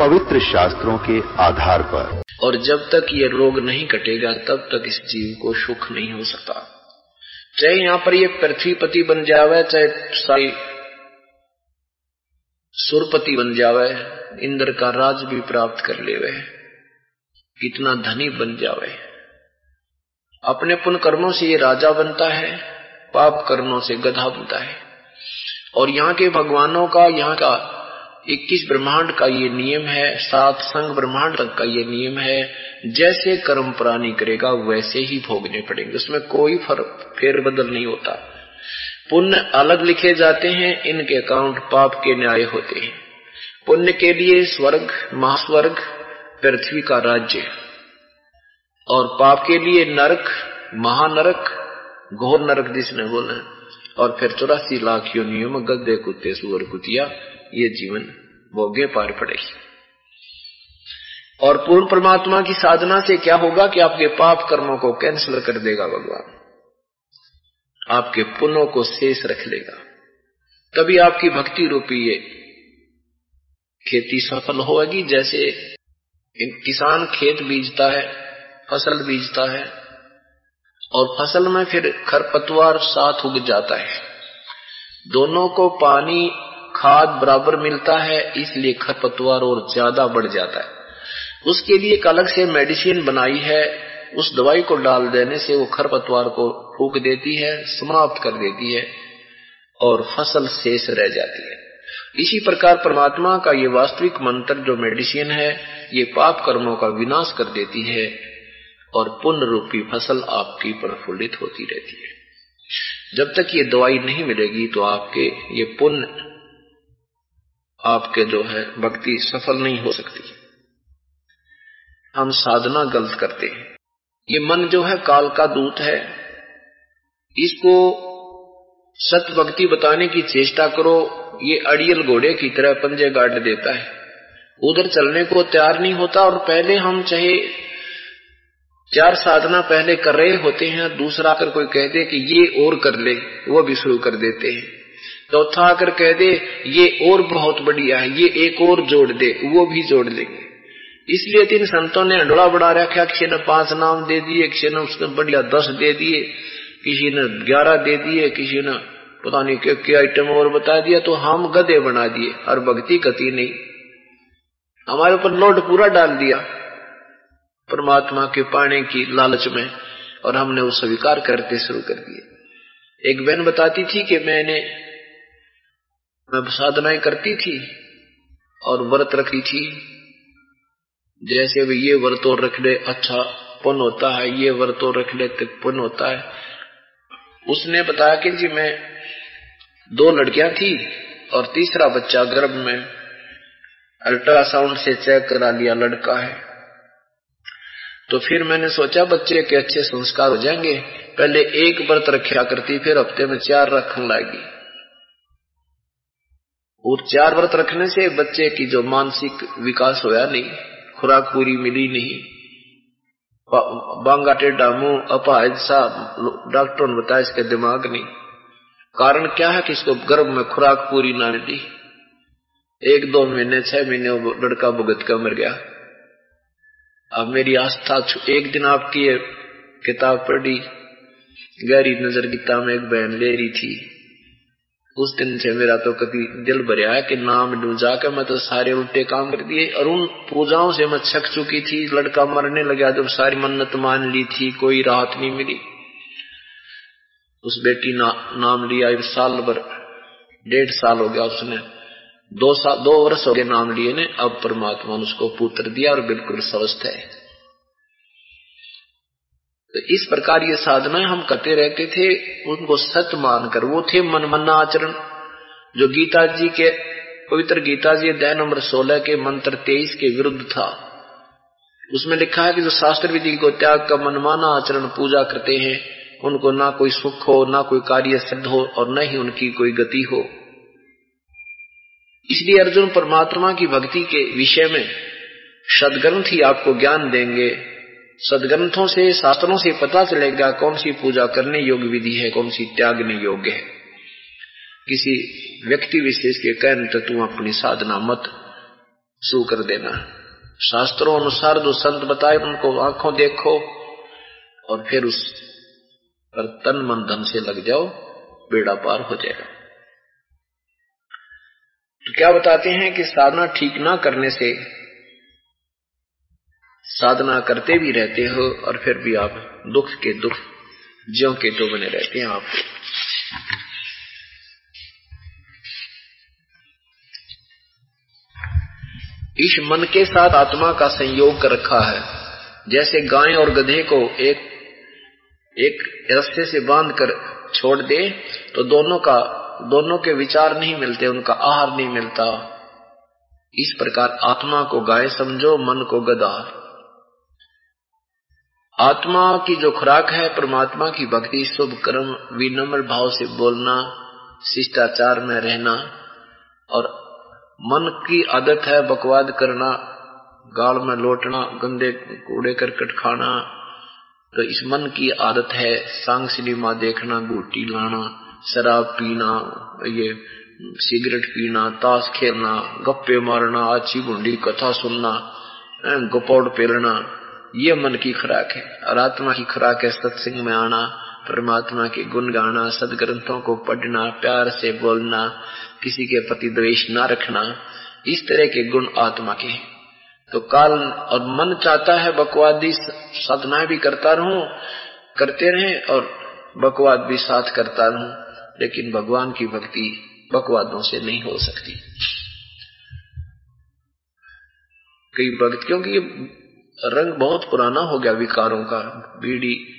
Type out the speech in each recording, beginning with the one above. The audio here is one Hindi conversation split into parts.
पवित्र शास्त्रों के आधार पर। और जब तक ये रोग नहीं कटेगा, तब तक इस जीव को सुख नहीं हो सकता। चाहे यहाँ पर ये पृथ्वीपति बन जावे, चाहे सारी सुरपति बन जावे, इंद्र का राज भी प्राप्त कर लेवे। कितना धनी बन जावे। अपने पुण्य कर्मों से ये राजा बनता है, पाप कर्मों से गधा बनता है। और यहाँ के भगवानों का, यहाँ का इक्कीस ब्रह्मांड का ये नियम है, सात संग ब्रह्मांड तक का ये नियम है, जैसे कर्म प्राणी करेगा, वैसे ही भोगने पड़ेंगे। उसमें कोई फ़र्क फेर बदल नहीं होता। पुण्य अलग लिखे जाते हैं, इनके अकाउंट पाप के न्याय होते हैं। पुण्य के लिए स्वर्ग, महास्वर्ग, पृथ्वी का राज्य। और पाप के लिए नरक, महानरक, घोर नरक जिसने बोला और फिर चौरासी लाख योनियों में गद्दे, कुत्ते, सुअर, कुतिया ये जीवन भोगे पार पड़ेगी। और पूर्ण परमात्मा की साधना से क्या होगा कि आपके पाप कर्मों को कैंसिल कर देगा भगवान। आपके पुण्यों को शेष रख लेगा। तभी आपकी भक्ति रूपी ये खेती सफल होगी। जैसे किसान खेत बीजता है, फ़सल बीजता है, और फ़सल में फिर खरपतवार साथ उग जाता है। दोनों को पानी खाद बराबर मिलता है, इसलिए खरपतवार और ज़्यादा बढ़ जाता है। उसके लिए एक अलग से मेडिसिन बनाई है, उस दवाई को डाल देने से वो खरपतवार को फूक देती है, समाप्त कर देती है, और फ़सल शेष रह जाती है। इसी प्रकार परमात्मा का ये वास्तविक मंत्र, जो मेडिसिन है, ये पाप कर्मों का विनाश कर देती है, और पुण्य रूपी फ़सल आपकी प्रफुल्लित होती रहती है। जब तक ये दवाई नहीं मिलेगी तो आपके ये पुण्य आपके जो है भक्ति सफल नहीं हो सकती। हम साधना गलत करते हैं। ये मन जो है काल का दूत है। इसको सत भक्ति बताने की चेष्टा करो, ये अड़ियल घोड़े की तरह पंजे गाड़ देता है। उधर चलने को तैयार नहीं होता और पहले हम चाहे चार साधना पहले कर रहे होते हैं, दूसरा अगर कोई कह दे कि ये और कर ले, वो भी शुरू कर देते हैं। चौथा अगर कह दे, ये और बहुत बढ़िया है, ये एक और जोड़ दे, वो भी जोड़ देंगे। इसलिए तीन संतों ने अंडोला बढ़ा रखा, किसी ने पाँच नाम दे दिए, किसी ने उसने बढ़िया दस दे दिए, किसी ने ग्यारह दे दिए, किसी ने पता नहीं क्या क्या आइटम और बता दिया तो हम गधे बना दिए और भक्ति गति नहीं। हमारे ऊपर लोड पूरा डाल दिया, परमात्मा के पाने की लालच में, और हमने वो स्वीकार करते शुरू कर दिए। एक बहन बताती थी कि मैंने मैं साधनाएँ करती थी और व्रत रखी थी। जैसे भी ये व्रत और रख ले अच्छा पुण्य होता है, ये व्रत और रख ले तो पुण्य होता है। उसने बताया कि जी मैं दो लड़कियाँ थी और तीसरा बच्चा गर्भ में अल्ट्रासाउंड से चेक करा लिया लड़का है। तो फिर मैंने सोचा, बच्चे के अच्छे संस्कार हो जाएँगे। पहले एक व्रत रखा करती, फिर हफ़्ते में चार रखने लगी। और चार व्रत रखने से बच्चे की जो मानसिक विकास होया नहीं खुराक पूरी मिली नहीं बांगा टेढ़ा मुँह, अपाहिज सा डॉक्टरों ने बताया इसके दिमाग नहीं। कारण क्या है कि इसको गर्भ में खुराक पूरी ना मिली? एक, दो महीने, छह महीने लड़का भुगत कर मर गया। अब मेरी आस्था एक दिन आपकी किताब पढ़ी, गहरी नज़र गीता में एक बहन ले रही थी। उस दिन से मेरा तो कभी दिल भरिया कि नाम लू जाकर मैं तो सारे उल्टे काम कर दिए और उन पूजाओं से मैं छक चुकी थी। लड़का मरने लगा जब सारी मन्नत मान ली थी कोई राहत नहीं मिली। उस बेटी ना, नाम लिया साल भर डेढ़ साल हो गया उसने। दो साल दो वर्ष हो गए नाम लिए ने अब परमात्मा ने उसको पुत्र दिया और बिल्कुल स्वस्थ है। तो इस प्रकार ये साधनाएँ हम करते रहते थे, उनको सत्य मानकर। वो थे मन मना आचरण। जो गीता जी के, पवित्र गीता जी अध्याय नंबर सोलह के मंत्र तेईस के विरुद्ध था। उसमें लिखा है कि जो शास्त्र विधि को त्याग का मनमाना आचरण पूजा करते हैं, उनको ना कोई सुख हो, ना कोई कार्य सिद्ध हो और न ही उनकी कोई गति हो। इसलिए अर्जुन परमात्मा की भक्ति के विषय में सदग्रंथ ही आपको ज्ञान देंगे। सदग्रंथों से, शास्त्रों से पता चलेगा कौन सी पूजा करने योग्य विधि है, कौन सी त्यागने योग्य है। किसी व्यक्ति विशेष के कहने तो तुम अपनी साधना मत शू कर देना। शास्त्रों अनुसार जो संत बताए, उनको आँखों देखो और फिर उस पर तन मन धन से लग जाओ, बेड़ा पार हो जाएगा। तो क्या बताते हैं कि साधना ठीक ना करने से साधना करते भी रहते हो और फिर भी आप दुख के दुख, ज्यो के तो बने रहते हैं आप। इस मन के साथ आत्मा का संयोग कर रखा है। जैसे गाय और गधे को एक एक रस्ते से बाँध कर छोड़ दे तो दोनों का, दोनों के विचार नहीं मिलते, उनका आहार नहीं मिलता। इस प्रकार आत्मा को गाय समझो, मन को गधा। आत्मा की जो खुराक है, परमात्मा की भक्ति, शुभ कर्म, विनम्र भाव से बोलना, शिष्टाचार में रहना और मन की आदत है बकवाद करना, गाल में लौटना, गंदे कूड़े करकट खाना तो इस मन की आदत है सांग सिनेमा देखना गोटी लाना, शराब पीना, ये सिगरेट पीना, ताश खेलना, गप्पे मारना अच्छी बुंडी कथा सुनना गोपौड़ पेलना। ये मन की खुराक है। और आत्मा की खुराक है सत्संग में आना, परमात्मा के गुण गाना, सदग्रंथों को पढ़ना, प्यार से बोलना, किसी के प्रति द्वेष न रखना, इस तरह के गुण आत्मा के तो काल और मन चाहता है बकवादी साधना भी करता रहूँ, करते रहे और बकवाद भी साथ करता रहूँ, लेकिन भगवान की भक्ति बकवादों से नहीं हो सकती। कई भक्त, क्योंकि रंग बहुत पुराना हो गया विकारों का, बीड़ी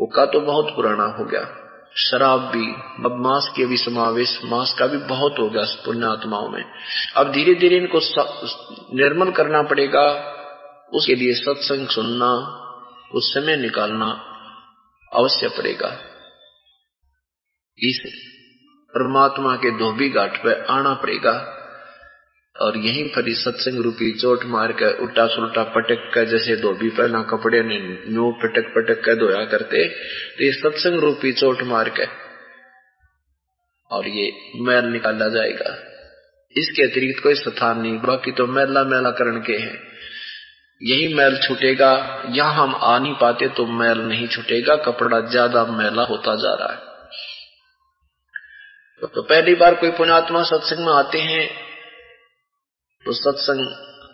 का तो बहुत पुराना हो गया। शराब भी अब मांस के भी समावेश, मांस का भी बहुत हो गया पुण्यात्माओं में। अब धीरे धीरे इनको निर्मल करना पड़ेगा, उसके लिए सत्संग सुनना उस समय निकालना अवश्य पड़ेगा। इस परमात्मा के धोबी घाट पर आना पड़ेगा। और यहीं पर ही सत्संग रूपी चोट मार कर उल्टा सुलटा पटक कर, जैसे धोबी पहना कपड़े, ने नो पटक पटक कर धोया करते तो ये सत्संग रूपी चोट मार कर, और ये मैल निकाला जाएगा। इसके अतिरिक्त कोई स्थान नहीं, बाकी तो मैला मैला करण के हैं। यही मैल छूटेगा, यहाँ हम आ नहीं पाते तो मैल नहीं छूटेगा, कपड़ा ज़्यादा मैला होता जा रहा है। तो पहली बार कोई पुण्यात्मा सत्संग में आते हैं तो सत्संग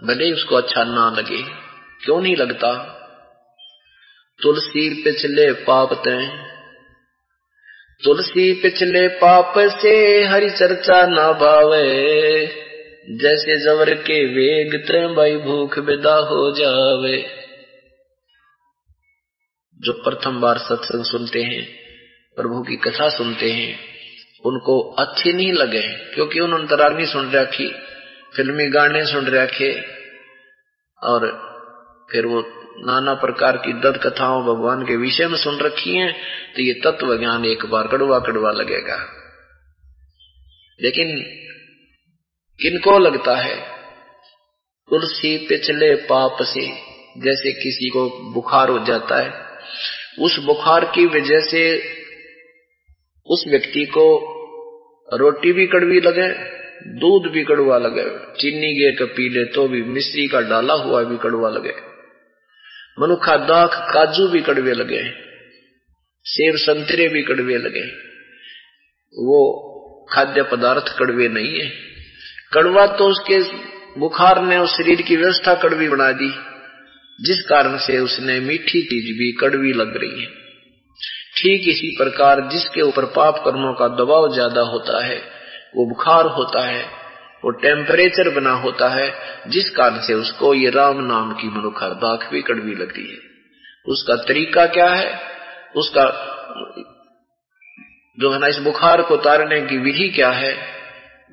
भले उसको अच्छा ना लगे। क्यों नहीं लगता? तुलसी पिछले पाप तय तुलसी पिछले पाप से हरि चर्चा ना भावे। जैसे जवर के वेग त्रय भूख विदा हो जावे। जो प्रथम बार सत्संग सुनते हैं, प्रभु की कथा सुनते हैं, उनको अच्छी नहीं लगे, क्योंकि उन्होंने तरागनी सुन रखी। फिल्मी गाने सुन रखे और फिर वो नाना प्रकार की दत्त कथाओं भगवान के विषय में सुन रखी हैं तो ये तत्व ज्ञान एक बार कड़वा कड़वा लगेगा। लेकिन किनको लगता है? तुलसी पिछले पाप से, जैसे किसी को बुखार हो जाता है, उस बुखार की वजह से उस व्यक्ति को रोटी भी कड़वी लगे दूध भी कड़वा लगे, चीनी गे के पी ले तो भी मिश्री का डाला हुआ भी कड़वा लगे। मनुखा दाख काजू भी कड़वे लगे, सेब संतरे भी कड़वे लगे। वो खाद्य पदार्थ कड़वे नहीं है। कड़वा तो उसके बुखार ने उस शरीर की व्यवस्था कड़वी बना दी, जिस कारण से उसने मीठी चीज़ भी कड़वी लग रही है। ठीक इसी प्रकार जिसके ऊपर पाप कर्मों का दबाव ज़्यादा होता है वो बुखार होता है, वो टेम्परेचर बना होता है, जिस कारण से उसको ये राम नाम की मनुखर दाख भी कड़वी लगती है। उसका तरीका क्या है? उसका, जो है ना, इस बुखार को तारने की विधि क्या है?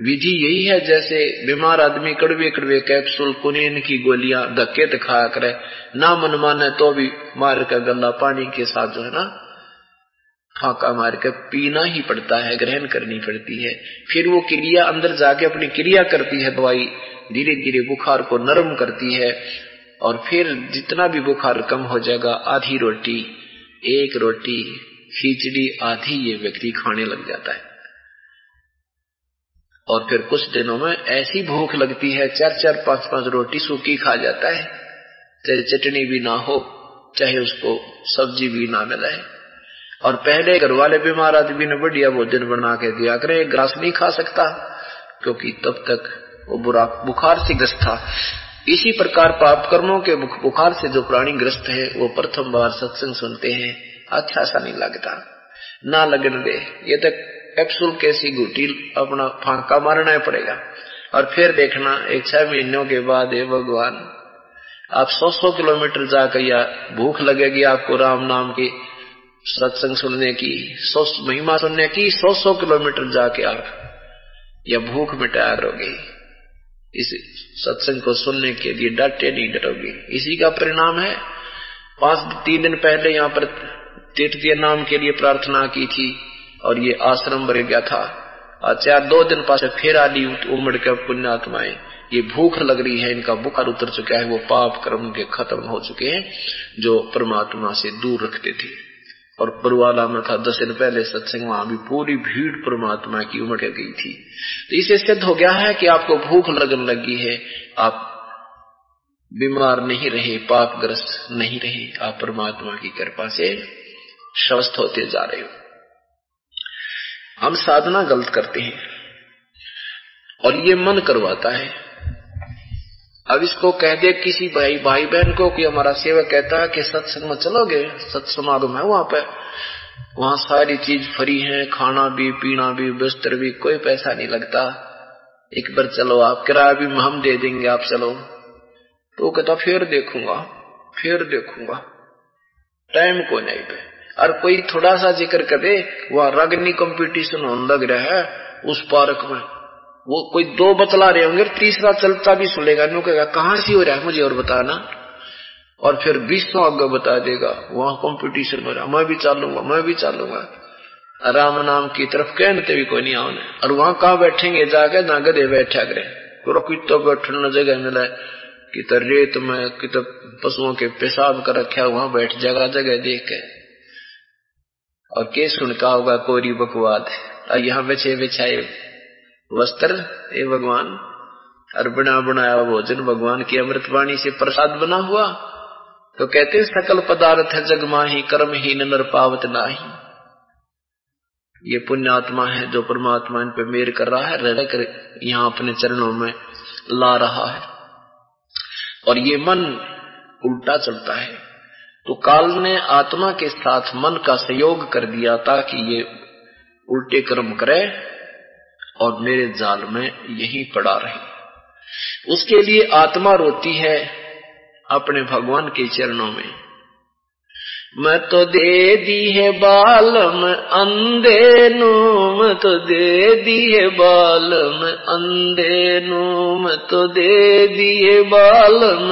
विधि यही है जैसे बीमार आदमी कड़वे कड़वे कैप्सूल कुनेन की गोलियाँ धक्के दिखाया करे, ना मन माने तो भी मार कर गंदा पानी के साथ जो है ना फाका मार कर पीना ही पड़ता है, ग्रहण करनी पड़ती है। फिर वो क्रिया अंदर जाके अपनी क्रिया करती है दवाई धीरे धीरे बुखार को नरम करती है और फिर जितना भी बुखार कम हो जाएगा, आधी रोटी, एक रोटी, खिचड़ी, आधी ये व्यक्ति खाने लग जाता है। और फिर कुछ दिनों में ऐसी भूख लगती है चार चार पाँच पाँच रोटी सूखी खा जाता है। चाहे चटनी भी ना हो, चाहे उसको सब्ज़ी भी ना मिले। और पहले घर वाले बीमार आदमी ने बढ़िया भोजन बना के दिया करे ग्रास नहीं खा सकता, क्योंकि तब तक वो बुरा, बुखार से ग्रस्त था। इसी प्रकार पाप कर्मों के बुखार से जो प्राणी ग्रस्त है, वो प्रथम बार सत्संग सुनते हैं। अच्छा सा नहीं लगता। ना लगन दे। ये तो कैप्सूल कैसी घुटी अपना फांका मारना पड़ेगा। और फिर देखना, एक छह महीनों के बाद हे भगवान, आप सौ सौ किलोमीटर जाकर या भूख लगेगी आपको राम नाम की सत्संग सुनने की, सौ महिमा सुनने की सौ सौ किलोमीटर जाके आप या भूख मिटाया करोगे इस सत्संग को सुनने के लिए डटे नहीं डरोगे। इसी का परिणाम है, पाँच तीन दिन पहले यहाँ पर तीर्थ नाम के लिए प्रार्थना की थी और ये आश्रम बन गया था। अच्छा दो दिन पास फिर आली उमड़ के पुण्यात्माएँ, ये भूख लग रही है, इनका बुखार उतर चुका है, वो पाप कर्म के खत्म हो चुके हैं, जो परमात्मा से दूर रखते थे। और परवाला में था, दस दिन पहले सत्संग, वहाँ भी पूरी भीड़ परमात्मा की उमड़ गई थी। तो इसे सिद्ध हो गया है कि आपको भूख लगन लगी है, आप बीमार नहीं रहे, पापग्रस्त नहीं रहे, आप परमात्मा की कृपा से स्वस्थ होते जा रहे हो। हम साधना गलत करते हैं और ये मन करवाता है। अब इसको कह दे किसी भाई भाई बहन को कि हमारा सेवक कहता है कि सत्संग में चलोगे? सत्समागम है वहाँ पे। वहाँ सारी चीज़ फ्री है, खाना भी, पीना भी, बिस्तर भी, कोई पैसा नहीं लगता। एक बार चलो, आप किराया भी हम दे देंगे, आप चलो। तो कहता, फिर देखूँगा फिर देखूँगा। टाइम को नहीं पे। और कोई थोड़ा सा ज़िक्र करे, वह रगनी कंपटीशन होने लग रहा है, उस पार्क में। वो कोई दो बतला रहे होंगे, तीसरा चलता भी सुनेगा। नो कहेगा कहाँ से हो रहा है मुझे और बताना? और फिर बीसों आगे बता देगा, वहाँ कंपटीशन हो रहा मैं भी चालूँगा, मैं भी चालूँगा। राम नाम की तरफ़ कहते भी कोई नहीं आओ और वहाँ कहा बैठेंगे? जाके ना गधे बैठा करे। तो बैठने जगह मिला कि तो रेत में कि तो पशुओं के पेशाब कर रखा वहाँ बैठ जगह जगह देख के। और के सुनका होगा, कोरी बकवाद यहाँ बिछे बिछाए। वस्त्र ए भगवान बना बनाया भोजन, भगवान की अमृत वाणी से प्रसाद बना हुआ। तो कहते सकल पदार्थ जग माही कर्म ही नर पावत नाही। ये पुण्यात्मा है, जो परमात्मा इन पे मेर कर रहा है, रह कर यहाँ अपने चरणों में ला रहा है। और ये मन उल्टा चलता है। तो काल ने आत्मा के साथ मन का सहयोग कर दिया ताकि ये उल्टे कर्म करे। और मेरे जाल में यही पड़ा रहे। उसके लिए आत्मा रोती है अपने भगवान के चरणों में। मैं तो दे दी है बालम अंधे नू मैं तो दे दी है बालम अंधे नू मैं तो दे दी है बालम।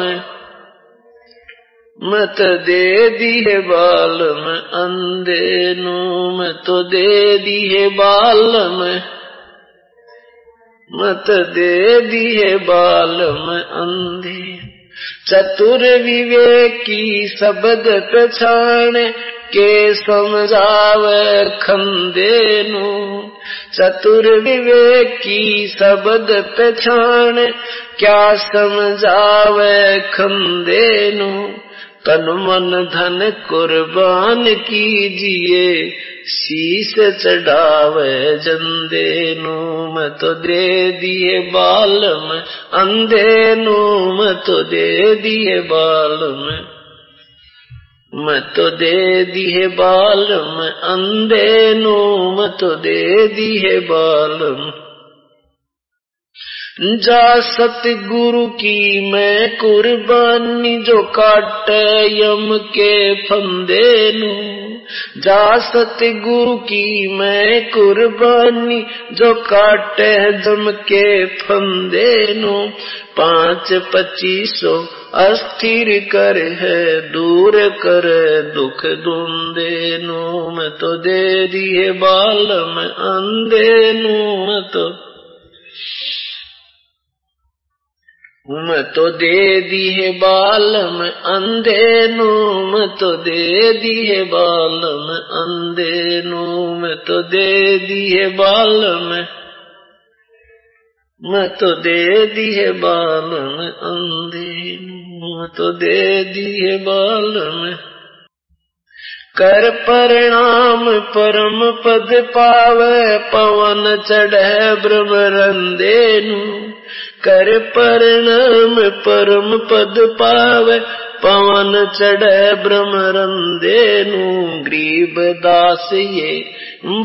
मैं तो दे दी है बालम अंधे नू मैं तो दे दी है बालम। मत दे दिए बाल में अंधे। चतुर विवेकी शब्द पछाण के समझावे खंदे नु। चतुर विवेकी शब्द पछाण क्या समझावे खंदे नु। तन मन धन कुर्बान कीजिए शीश चढ़ावे जंदे नूम तो दे दिए बालम, अंधे नूम तो दे दिए बालम। मैं तो दे दिए बालम, अंधे नूम तो दे दिए बालम। जा सतगुरु की मैं कुर्बानी जो काटे यम के फंदे नू जा सत गुरु की मैं कुर्बानी, जो काटे जम के फंदे नो पाँच पच्चीसो अस्थिर कर है, दूर कर दुख दुंदे नो मैं तो दे दिए नो मैं अंधे नो, मैं तो दे दी है बालम अंधे नो मैं तो दे दी है बालम। मैं तो दे दी है बालम अंधे नो मैं तो दे दी है बालम। कर परिणाम परम पद पावे पवन चढ़े ब्रह्मरंदे नु कर परिणाम परम पद पावे, पवन चढ़े ब्रह्मरंदे नु गरीब दास ये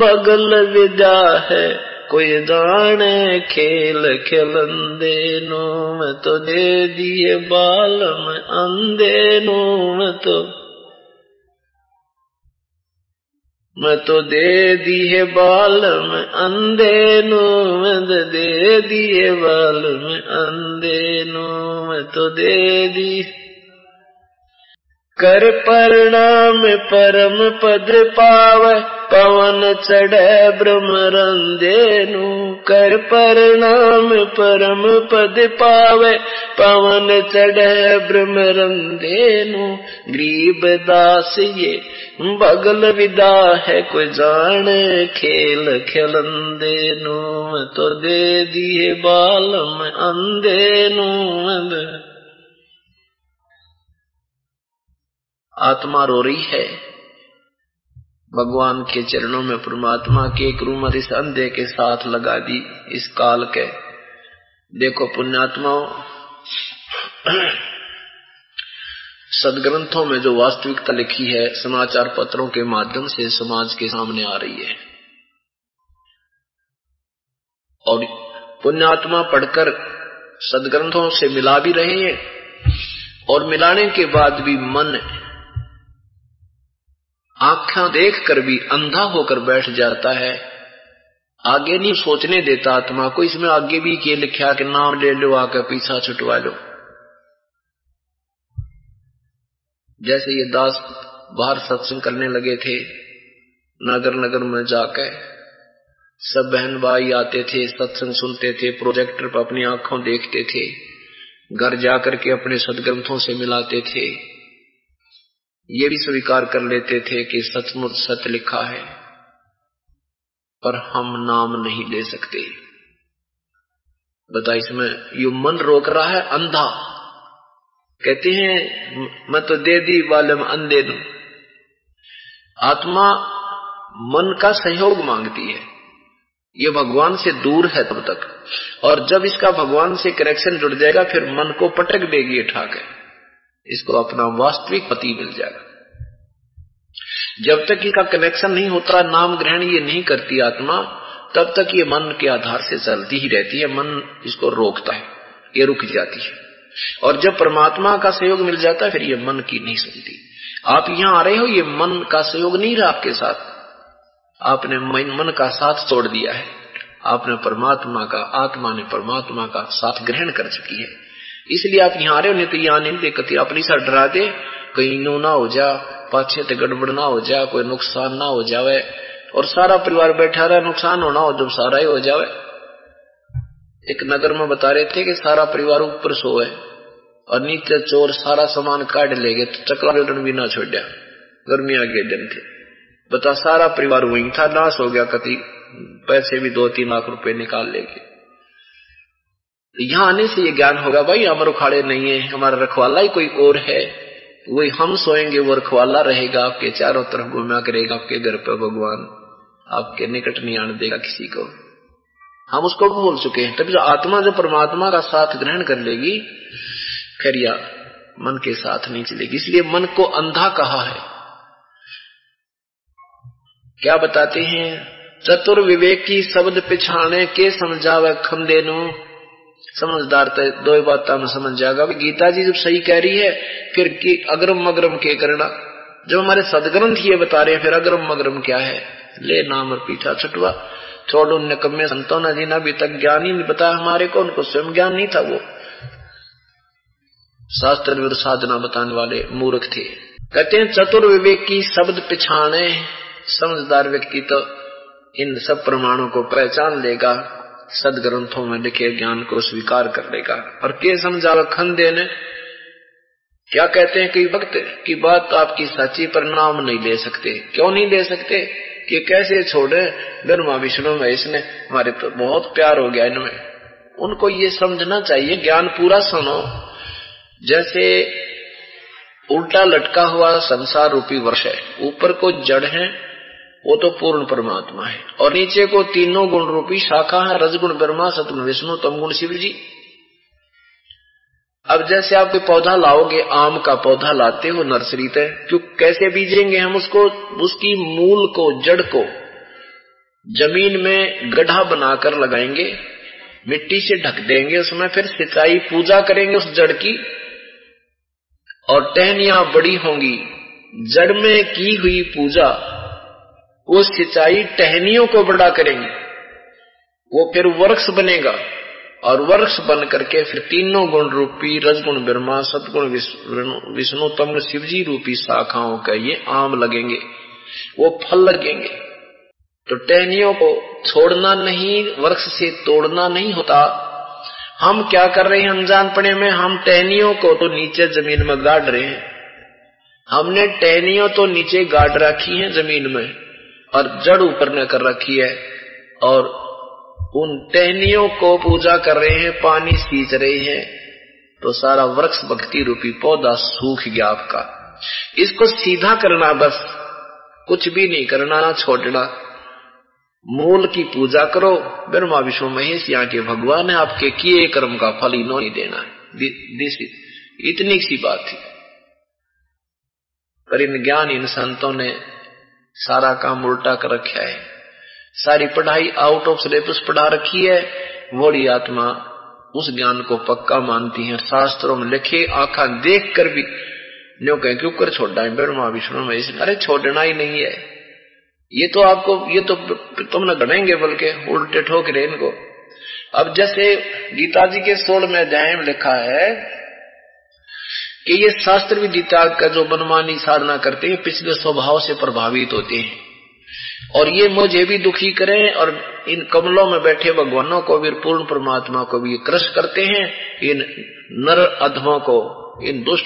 बगल विद्या है, कोई जाने खेल खिलंदे नो मैं तो दे दिए बालम अंधे नो मैं मैं तो दे दिए बालम अंधे नो मैं तो दे दिए बालम अंधे नो मैं तो दे दी कर परिणाम परम पद पाव पवन चढ़े ब्रह्म रंदेनु, कर परिणाम परम पद पावे। पवन चढ़े ब्रह्म रंदेनु, गरीब दास ये, बगल विदा है, कोई जान खेल खिलंदे नु तो दे दिए बालम अंधे नु आत्मा रो रही है। भगवान के चरणों में परमात्मा की एक रूमर इस अंधे के साथ लगा दी इस काल के। देखो पुण्यात्माओं, सदग्रंथों में जो वास्तविकता लिखी है, समाचार पत्रों के माध्यम से समाज के सामने आ रही है। और पुण्यात्मा पढ़कर सदग्रंथों से मिला भी रहे हैं, और मिलाने के बाद भी मन आंखा देख कर भी अंधा होकर बैठ जाता है। आगे नहीं सोचने देता आत्मा को, इसमें आगे भी के लिखा कि नाम ले लो आकर पीछा छुटवा लो। जैसे ये दास बाहर सत्संग करने लगे थे नगर नगर में जाकर सब बहन भाई आते थे, सत्संग सुनते थे, प्रोजेक्टर पर अपनी आँखों देखते थे, घर जाकर के अपने सदग्रंथों से मिलाते थे। ये भी स्वीकार कर लेते थे कि सचमुच सच लिखा है, पर हम नाम नहीं ले सकते। बता इसमें यू मन रोक रहा है अंधा। कहते हैं, मैं तो दे दी बालम अंधे दू। आत्मा मन का सहयोग मांगती है। ये भगवान से दूर है तब तक। और जब इसका भगवान से कनेक्शन जुड़ जाएगा, फिर मन को पटक देगी ठाकर इसको अपना वास्तविक पति मिल जाएगा। जब तक इसका कनेक्शन नहीं होता, नाम ग्रहण ये नहीं करती आत्मा, तब तक ये मन के आधार से चलती ही रहती है, मन इसको रोकता है, ये रुक जाती है। और जब परमात्मा का सहयोग मिल जाता है, फिर ये मन की नहीं सुनती। आप यहाँ आ रहे हो, ये मन का सहयोग नहीं रहा आपके साथ। आपने मन का साथ छोड़ दिया है। आपने परमात्मा का, आत्मा ने परमात्मा का साथ ग्रहण कर चुकी है। इसलिए आप यहाँ आ रहे हो, नहीं तो यहाँ नहीं देखती अपनी सा डरा दे। कहीं नो ना हो जा, पाछे ते गड़बड़ ना हो जा, कोई नुकसान ना हो जावे। और सारा परिवार बैठा रहा, नुकसान होना हो जब सारा ही हो जावे। एक नगर में बता रहे थे कि सारा परिवार ऊपर सोए और नीचे चोर सारा सामान काट ले गए तो चकला बेटन भी ना छोड़ छोड़ा गर्मी आ गए दिन थे। बता, सारा परिवार वहीं था, नाश हो गया, कति। पैसे भी दो तीन लाख रुपए निकाल लेके यहाँ आने से ये ज्ञान होगा, भाई, अमर उखाड़े नहीं है, हमारा रखवाला ही कोई और है। वही हम सोएँगे, वो रखवाला रहेगा आपके चारों तरफ़ घुमा करेगा, आपके घर पर भगवान आपके निकट नहीं आने देगा किसी को। हम उसको भूल चुके हैं। तभी जो आत्मा जो परमात्मा का साथ ग्रहण कर लेगी फिर या मन के साथ नहीं चलेगी। इसलिए मन को अंधा कहा है। क्या बताते हैं? चतुर विवेकी शब्द पिछाने के समझावे खंदे नु समझदार तो दो बात में समझ जाएगा। गीता जी जब सही कह रही है, फिर कि अग्रम अग्रम के करना। जब हमारे सदग्रंथ ये बता रहे हैं, फिर अग्रम मगरम क्या है? ले नाम और पीछा छुटवा। छोड़ उन निकम्मे संतों ने जिन्हें अभी तक ज्ञान ही नहीं बताया हमारे को, उनको स्वयं ज्ञान नहीं था वो। शास्त्र विरुद्ध साधना बताने वाले मूर्ख थे। कहते हैं चतुर विवेक की शब्द पिछाने समझदार व्यक्ति तो इन सब प्रमाणों को पहचान लेगा। सदग्रंथों में लिखे ज्ञान को स्वीकार कर लेगा और के समझा खंदे ने क्या कहते हैं कि भक्त, की बात आपकी सच्ची पर नाम नहीं ले सकते। क्यों नहीं ले सकते? कि कैसे छोड़े? ब्रह्मा विष्णु महेश ने हमारे तो बहुत प्यार हो गया इनमें। उनको ये समझना चाहिए, ज्ञान पूरा सुनो। जैसे उल्टा लटका हुआ संसार रूपी वर्ष है, ऊपर को जड़ है वो तो पूर्ण परमात्मा है। और नीचे को तीनों गुण रूपी शाखा है, रजगुण, ब्रह्मा, सतगुण, विष्णु, तमगुण शिव जी अब जैसे आप कोई पौधा लाओगे, आम का पौधा लाते हो, नर्सरी से क्यों कैसे बीजेंगे हम उसको? उसकी मूल को, जड़ को ज़मीन में गड्ढा बनाकर लगाएँगे, मिट्टी से ढक देंगे उसमें, फिर सिंचाई, पूजा करेंगे उस जड़ की, और टहनिया बड़ी होंगी। जड़ में की हुई पूजा वो सिंचाई टहनियों को बड़ा करेंगे। वो फिर वृक्ष बनेगा और वर्ष बन करके फिर तीनों गुण रूपी रजगुण ब्रह्मा सतगुण विष्णु तम शिवजी रूपी शाखाओं का ये आम लगेंगे। वो फल लगेंगे। तो टहनियों को छोड़ना नहीं वृक्ष से तोड़ना नहीं होता। हम क्या कर रहे हैं अनजान पड़े में? हम टहनियों को तो नीचे ज़मीन में गाड़ रहे हैं। हमने टहनियों तो नीचे गाड़ रखी है ज़मीन में। और जड़ ऊपर ने कर रखी है और उन टहनियों को पूजा कर रहे हैं, पानी सींच रहे हैं तो सारा वृक्ष भक्ति रूपी पौधा सूख गया आपका। इसको सीधा करना बस, कुछ भी नहीं करना, ना छोड़ना। मूल की पूजा करो, ब्रह्मा, विष्णु, महेश, यहाँ के भगवान है, आपके किए कर्म का फल इनो ही देना है। इतनी सी बात थी। पर इन ज्ञान इन संतों ने सारा काम उल्टा कर रखा है। सारी पढ़ाई आउट ऑफ़ सिलेबस पढ़ा रखी है। बड़ी आत्मा, उस ज्ञान को पक्का मानती है, शास्त्रों में लिखे, आखा देख कर भी। न्यो कह, क्यों कर छोड़ा है? ब्रह्मा, विष्णु में अरे छोड़ना ही नहीं है। ये तो आपको, ये तो तुम न गणेंगे बल्कि उल्टे ठोक रहे इनको। अब जैसे गीता जी के सोल में अध्याय लिखा है कि ये शास्त्र विधि त्याग का जो मनमानी साधना करते हैं, पिछले स्वभाव से प्रभावित होते हैं। और ये मुझे भी दुखी करें और इन कमलों में बैठे भगवानों को भी पूर्ण परमात्मा को भी क्रश करते हैं, इन नर अधमों को, इन दुष्ट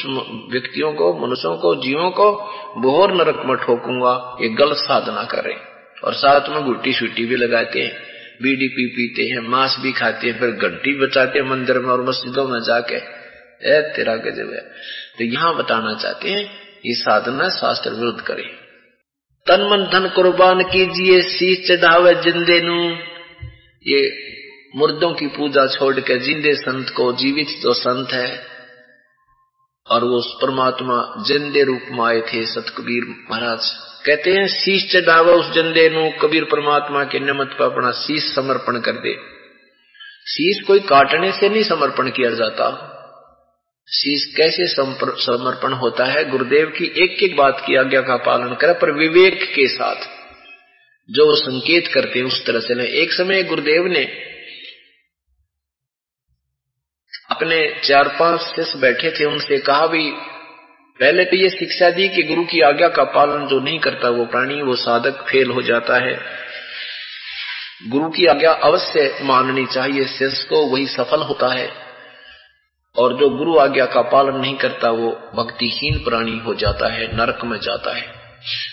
व्यक्तियों को, मनुष्यों को, जीवों को, बोहर नरक में ठोकूँगा, ये गलत साधना करें। और साथ में गुट्टी शुट्टी भी लगाते हैं, बीडी पी पीते हैं, मांस भी खाते हैं, फिर घंटी बचाते हैं मंदिर में और मस्जिदों में जाके। ए तेरा गजब है। तो यहाँ बताना चाहते हैं, ये साधना शास्त्र विरुद्ध करें। तन मन धन कुर्बान कीजिए, शीश चढ़ावे जिंदे नु। ये मुर्दों की पूजा छोड़ के जिंदे संत को जीवित जो संत है, और वो परमात्मा जिंदे रूप में आए थे, सतकबीर महाराज। कहते हैं, शीश चढ़ावे उस जिंदे नु, कबीर परमात्मा के निमित्त पर अपना शीश समर्पण कर दे। शीश कोई काटने से नहीं समर्पण किया जाता। शीश कैसे समर्पण होता है? गुरुदेव की एक एक बात की आज्ञा का पालन करे, पर विवेक के साथ। जो संकेत करते हैं उस तरह से। एक समय गुरुदेव ने अपने चार पाँच शिष्य बैठे थे, उनसे कहा भी, पहले तो ये शिक्षा दी कि गुरु की आज्ञा का पालन जो नहीं करता वो प्राणी, वो साधक फेल हो जाता है। गुरु की आज्ञा अवश्य माननी चाहिए, शिष्य को वही सफल होता है। और जो गुरु आज्ञा का पालन नहीं करता, वो भक्तिहीन प्राणी हो जाता है, नरक में जाता है।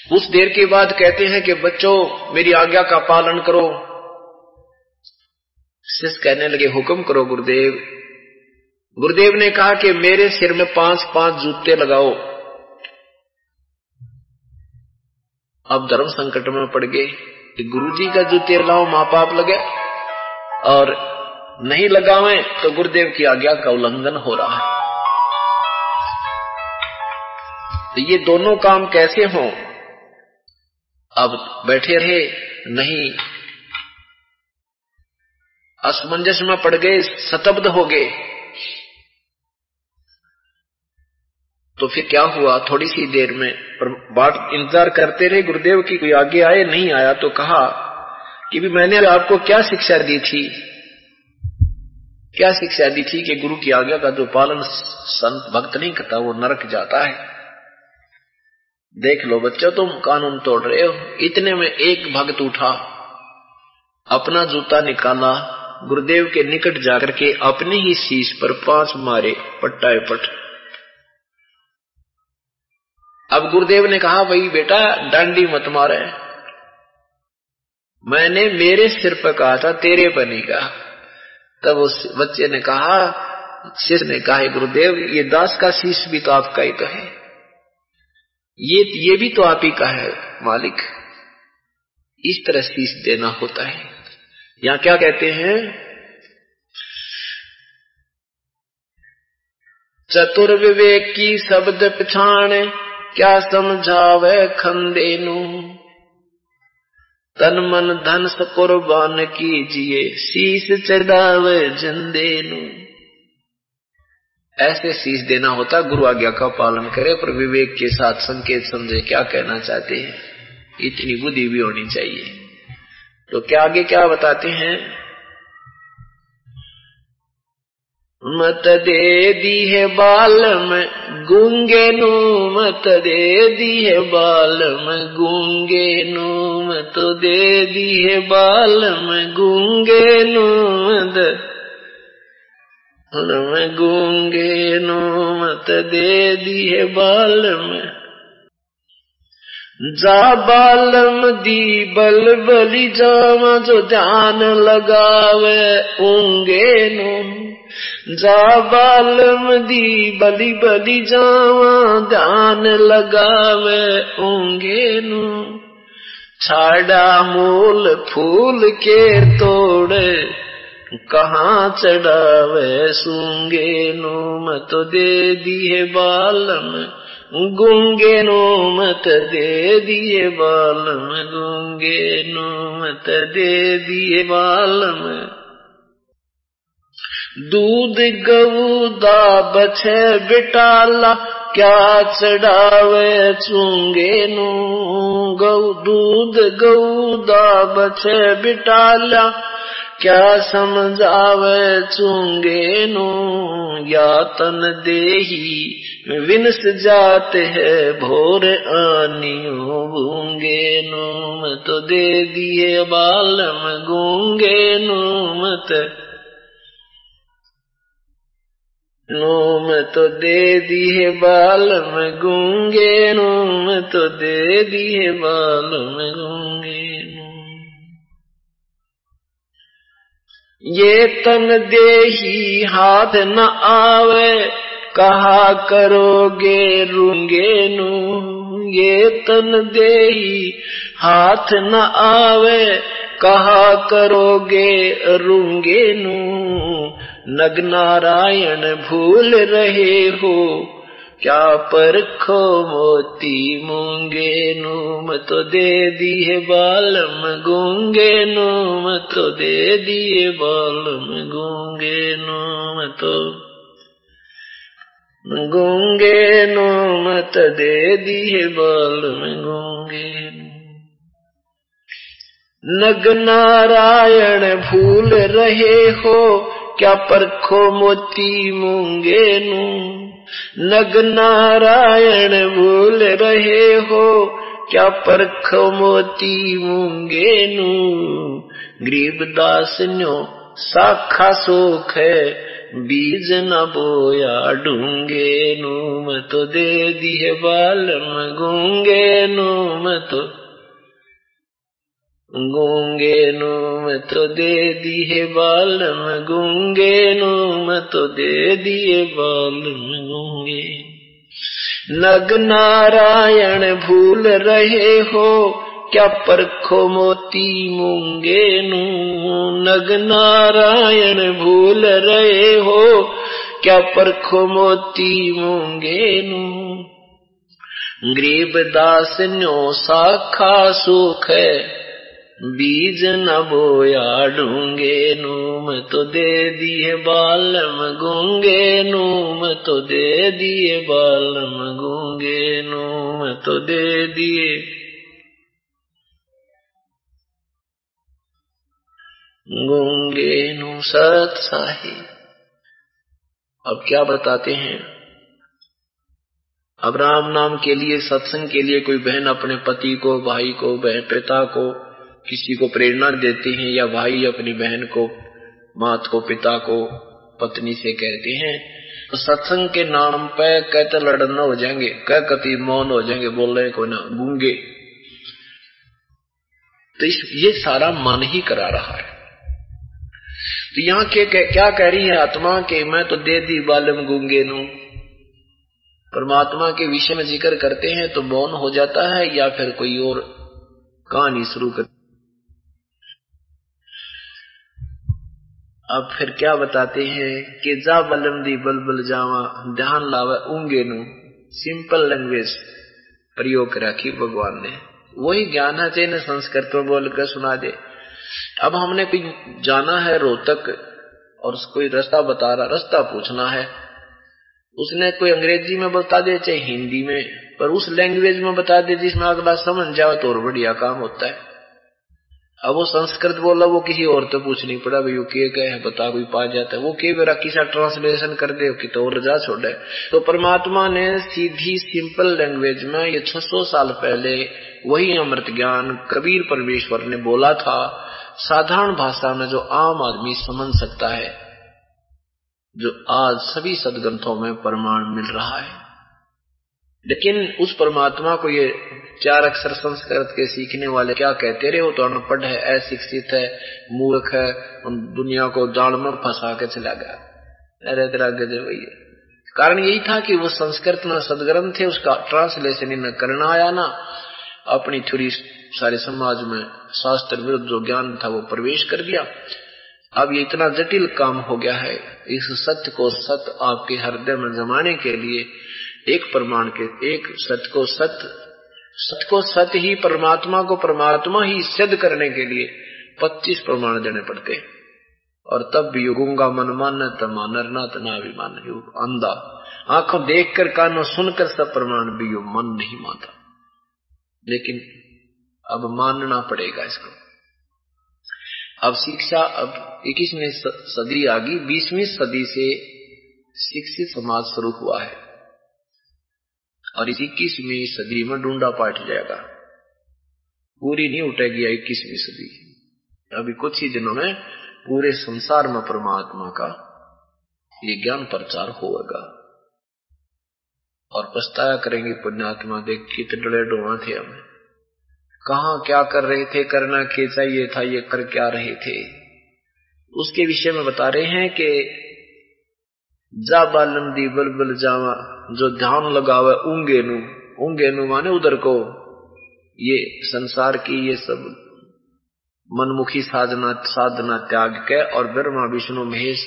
कुछ देर के बाद कहते हैं कि, बच्चों, मेरी आज्ञा का पालन करो। शिष्य कहने लगे, हुक्म करो, गुरुदेव। गुरुदेव ने कहा कि, मेरे सिर में पाँच पाँच जूते लगाओ। अब धर्म संकट में पड़ गए गुरु जी का जूते लाओ, माँ बाप लगे और नहीं लगावे तो गुरुदेव की आज्ञा का उल्लंघन हो रहा है। तो ये दोनों काम कैसे हो? अब बैठे रहे, नहीं। असमंजस में पड़ गए सतब्ध हो गए। तो फिर क्या हुआ? थोड़ी सी देर में बाट इंतज़ार करते रहे, गुरुदेव की कोई आगे आए, नहीं आया तो कहा कि भी मैंने आपको क्या शिक्षा दी थी? क्या शिक्षा दी? थी कि गुरु की आज्ञा का जो पालन संत भक्त नहीं करता, वो नरक जाता है। देख लो बच्चों, तुम कानून तोड़ रहे हो। इतने में एक भक्त उठा, अपना जूता निकाला, गुरुदेव के निकट जाकर के अपने ही शीश पर पाँच मारे पट्टाए पट। अब गुरुदेव ने कहा भाई बेटा, डांडी मत मारे। मैंने मेरे सिर पर कहा था, तेरे पर नहीं कहा। तब उस बच्चे ने कहा, शिष्य ने कहा गुरुदेव, ये दास का शीश भी तो आपका ही तो है। ये ये भी तो आप ही का है, मालिक। इस तरह शीश देना होता है। यहाँ क्या कहते हैं? चतुर्विवेक की शब्द पिछाण, क्या समझावे खंदेनु तन मन धन कुर्बान कीजिए शीश चढ़ावे जंदे ऐसे शीश देना होता, गुरु आज्ञा का पालन करे, पर विवेक के साथ संकेत समझे, क्या कहना चाहते हैं? इतनी बुद्धि भी होनी चाहिए। तो क्या आगे क्या बताते हैं? मत दे दी है बाल में गूँगे नू, मत दे दी है बाल में गूँगे नू, मत दे दी है बाल में गूँगे नू, मत में गूँगे नू, मत दे दी है बाल में जा बालम दी बल बली जावा, जो ध्यान लगावे, ऊँगे नू। जा बालम दी बली बली जावा, ध्यान लगावे ऊँगे नू। छाड़ा मूल फूल के तोड़े, कहाँ चढ़ावे सूँगे नो। मत दे दिए बालम, गूँगे नो। मत दे दिए बालम, गूँगे नो। मत दे दिए बालम। दूध गऊ दा बछे बिटाला, क्या चढ़ावे चूँगे नू? गऊ, दूध गऊ दा बछे बिटाला, क्या समझावे चूँगे नु? या तन देही, विनस जाते है, भोर आनियो गूँगे नु मत दे दिए बालम गूँगे नु मत नूम तो दे दी है बाल में गूँगे, नूम तो दे दी है बाल में गूँगे ये तन दे ही हाथ न आवे, कहा करोगे रूँगे नू ये तन दे ही हाथ न आवे, कहा करोगे रूँगे नू नग नारायण भूल रहे हो। क्या परखो मोती मूँगे नूम तो दे दिए बालम, गूँगे नूम तो दे दिए बालम, गूँगे नूम तो। गूँगे नूम तो दे दिए बालम, गूँगे नग नारायण भूल रहे हो। क्या परखो मोती मूँगे नू नग नारायण भूल रहे हो, क्या परखो मोती मूँगे नू गरीब दास न्यो साखा सोख है, बीज न बोया ढूँगे नू मैं तो दे दिए बालम गूँगे नू मैं तो गूँगे नो मैं तो दे दिए बालम गूँगे नो मैं तो दे दिए बालम गूँगे। नग नारायण भूल रहे हो, क्या परखो मोती मूँगे नू नग नारायण भूल रहे हो, क्या परखो मोती मूँगे नू गरीब दास न्यो साखा सुख है बीज न बोया ढूँगे नूम तो दे दिए बालम गूँगे, नूम तो दे दिए बालम गूँगे, नूम तो दे दिए। गूँगे नू सत साही। अब क्या बताते हैं? अब राम नाम के लिए, सत्संग के लिए कोई बहन अपने पति को, भाई को, बहन, पिता को किसी को प्रेरणा देते हैं या भाई अपनी बहन को, मात को, पिता को, पत्नी से कहते हैं तो सत्संग के नाम पे कहते लड़ना हो जाएँगे, कह कति मौन हो जाएँगे, बोल रहे को ना, गूँगे। तो इस, ये सारा मन ही करा रहा है। तो यहाँ के क्या कह रही है आत्मा के, मैं तो दे दी बालम गूँगे नू। परमात्मा के विषय में ज़िक्र करते हैं तो मौन हो जाता है या फिर कोई और कहानी शुरू कर अब फिर क्या बताते हैं कि जा बलम दी बल जावा, ध्यान लावे ऊँगे नु। सिंपल लैंग्वेज प्रयोग रखी भगवान ने। वही ज्ञान है चाहिए संस्कृत में बोल कर सुना दे। अब हमने कोई जाना है रोहतक और कोई रास्ता बता रहा, रास्ता पूछना है। उसने कोई अंग्रेज़ी में बता दे, चाहे हिंदी में, पर उस लैंग्वेज में बता दे जिसमें अगला समझ जाओ तो और बढ़िया काम होता है। अब वो संस्कृत बोला, वो किसी और तो पूछ नहीं पड़ा भाई के कहे बता कोई पा जाता है। वो के मेरा किसा ट्रांसलेशन कर दे, कि तो रजा छोड़े। तो परमात्मा ने सीधी सिंपल लैंग्वेज में ये 600 साल पहले वही अमृत ज्ञान कबीर परमेश्वर ने बोला था, साधारण भाषा में जो आम आदमी समझ सकता है, जो आज सभी सदग्रंथों में प्रमाण मिल रहा है। लेकिन उस परमात्मा को ये चार अक्षर संस्कृत के सीखने वाले क्या कहते रहे? वो तो अनपढ़ है, अशिक्षित है, मूर्ख है दुनिया को जाल में फंसा के चला गया। अरे तेरा गजब भैया कारण यही था कि वो संस्कृत में सदग्रंथ थे, उसका ट्रांसलेशन इन्हें करना आया ना। अपनी थोड़ी सारे समाज में शास्त्र विरुद्ध जो ज्ञान था वो प्रवेश कर दिया अब ये इतना जटिल काम हो गया है, इस सत्य को सत्य आपके हृदय में जमाने के लिए एक प्रमाण के, एक सत को सत्य सत को सत्य ही परमात्मा को परमात्मा ही सिद्ध करने के लिए पच्चीस प्रमाण देने पड़ते हैं। और तब भी युगूँगा मन मान तमा नरना तनाभिमान युग अंधा। आँखों देखकर, कानों सुनकर सब प्रमाण भी युग मन नहीं मानता। लेकिन अब मानना पड़ेगा इसको। अब शिक्षा, अब इक्कीसवीं सदी आ गई। बीसवीं सदी से शिक्षित समाज शुरू हुआ है। और इस इक्कीसवीं सदी में ढूंढा पाट जाएगा। पूरी नहीं उठेगी इक्कीसवीं सदी। अभी कुछ ही दिनों में पूरे संसार में परमात्मा का ये ज्ञान प्रचार होगा। और पछताया करेंगे पुण्यात्मा देख कितने डोवा थे हमें। कहा क्या कर रहे थे, करना क्या चाहिए था, ये कर क्या रहे थे। उसके विषय में बता रहे हैं कि जा बालम दी बल बल जावा, जो ध्यान लगावे ऊँगे नु ऊँगे नु माने उधर को। ये संसार की ये सब मनमुखी साधना साधना त्याग के और ब्रह्मा, विष्णु, महेश,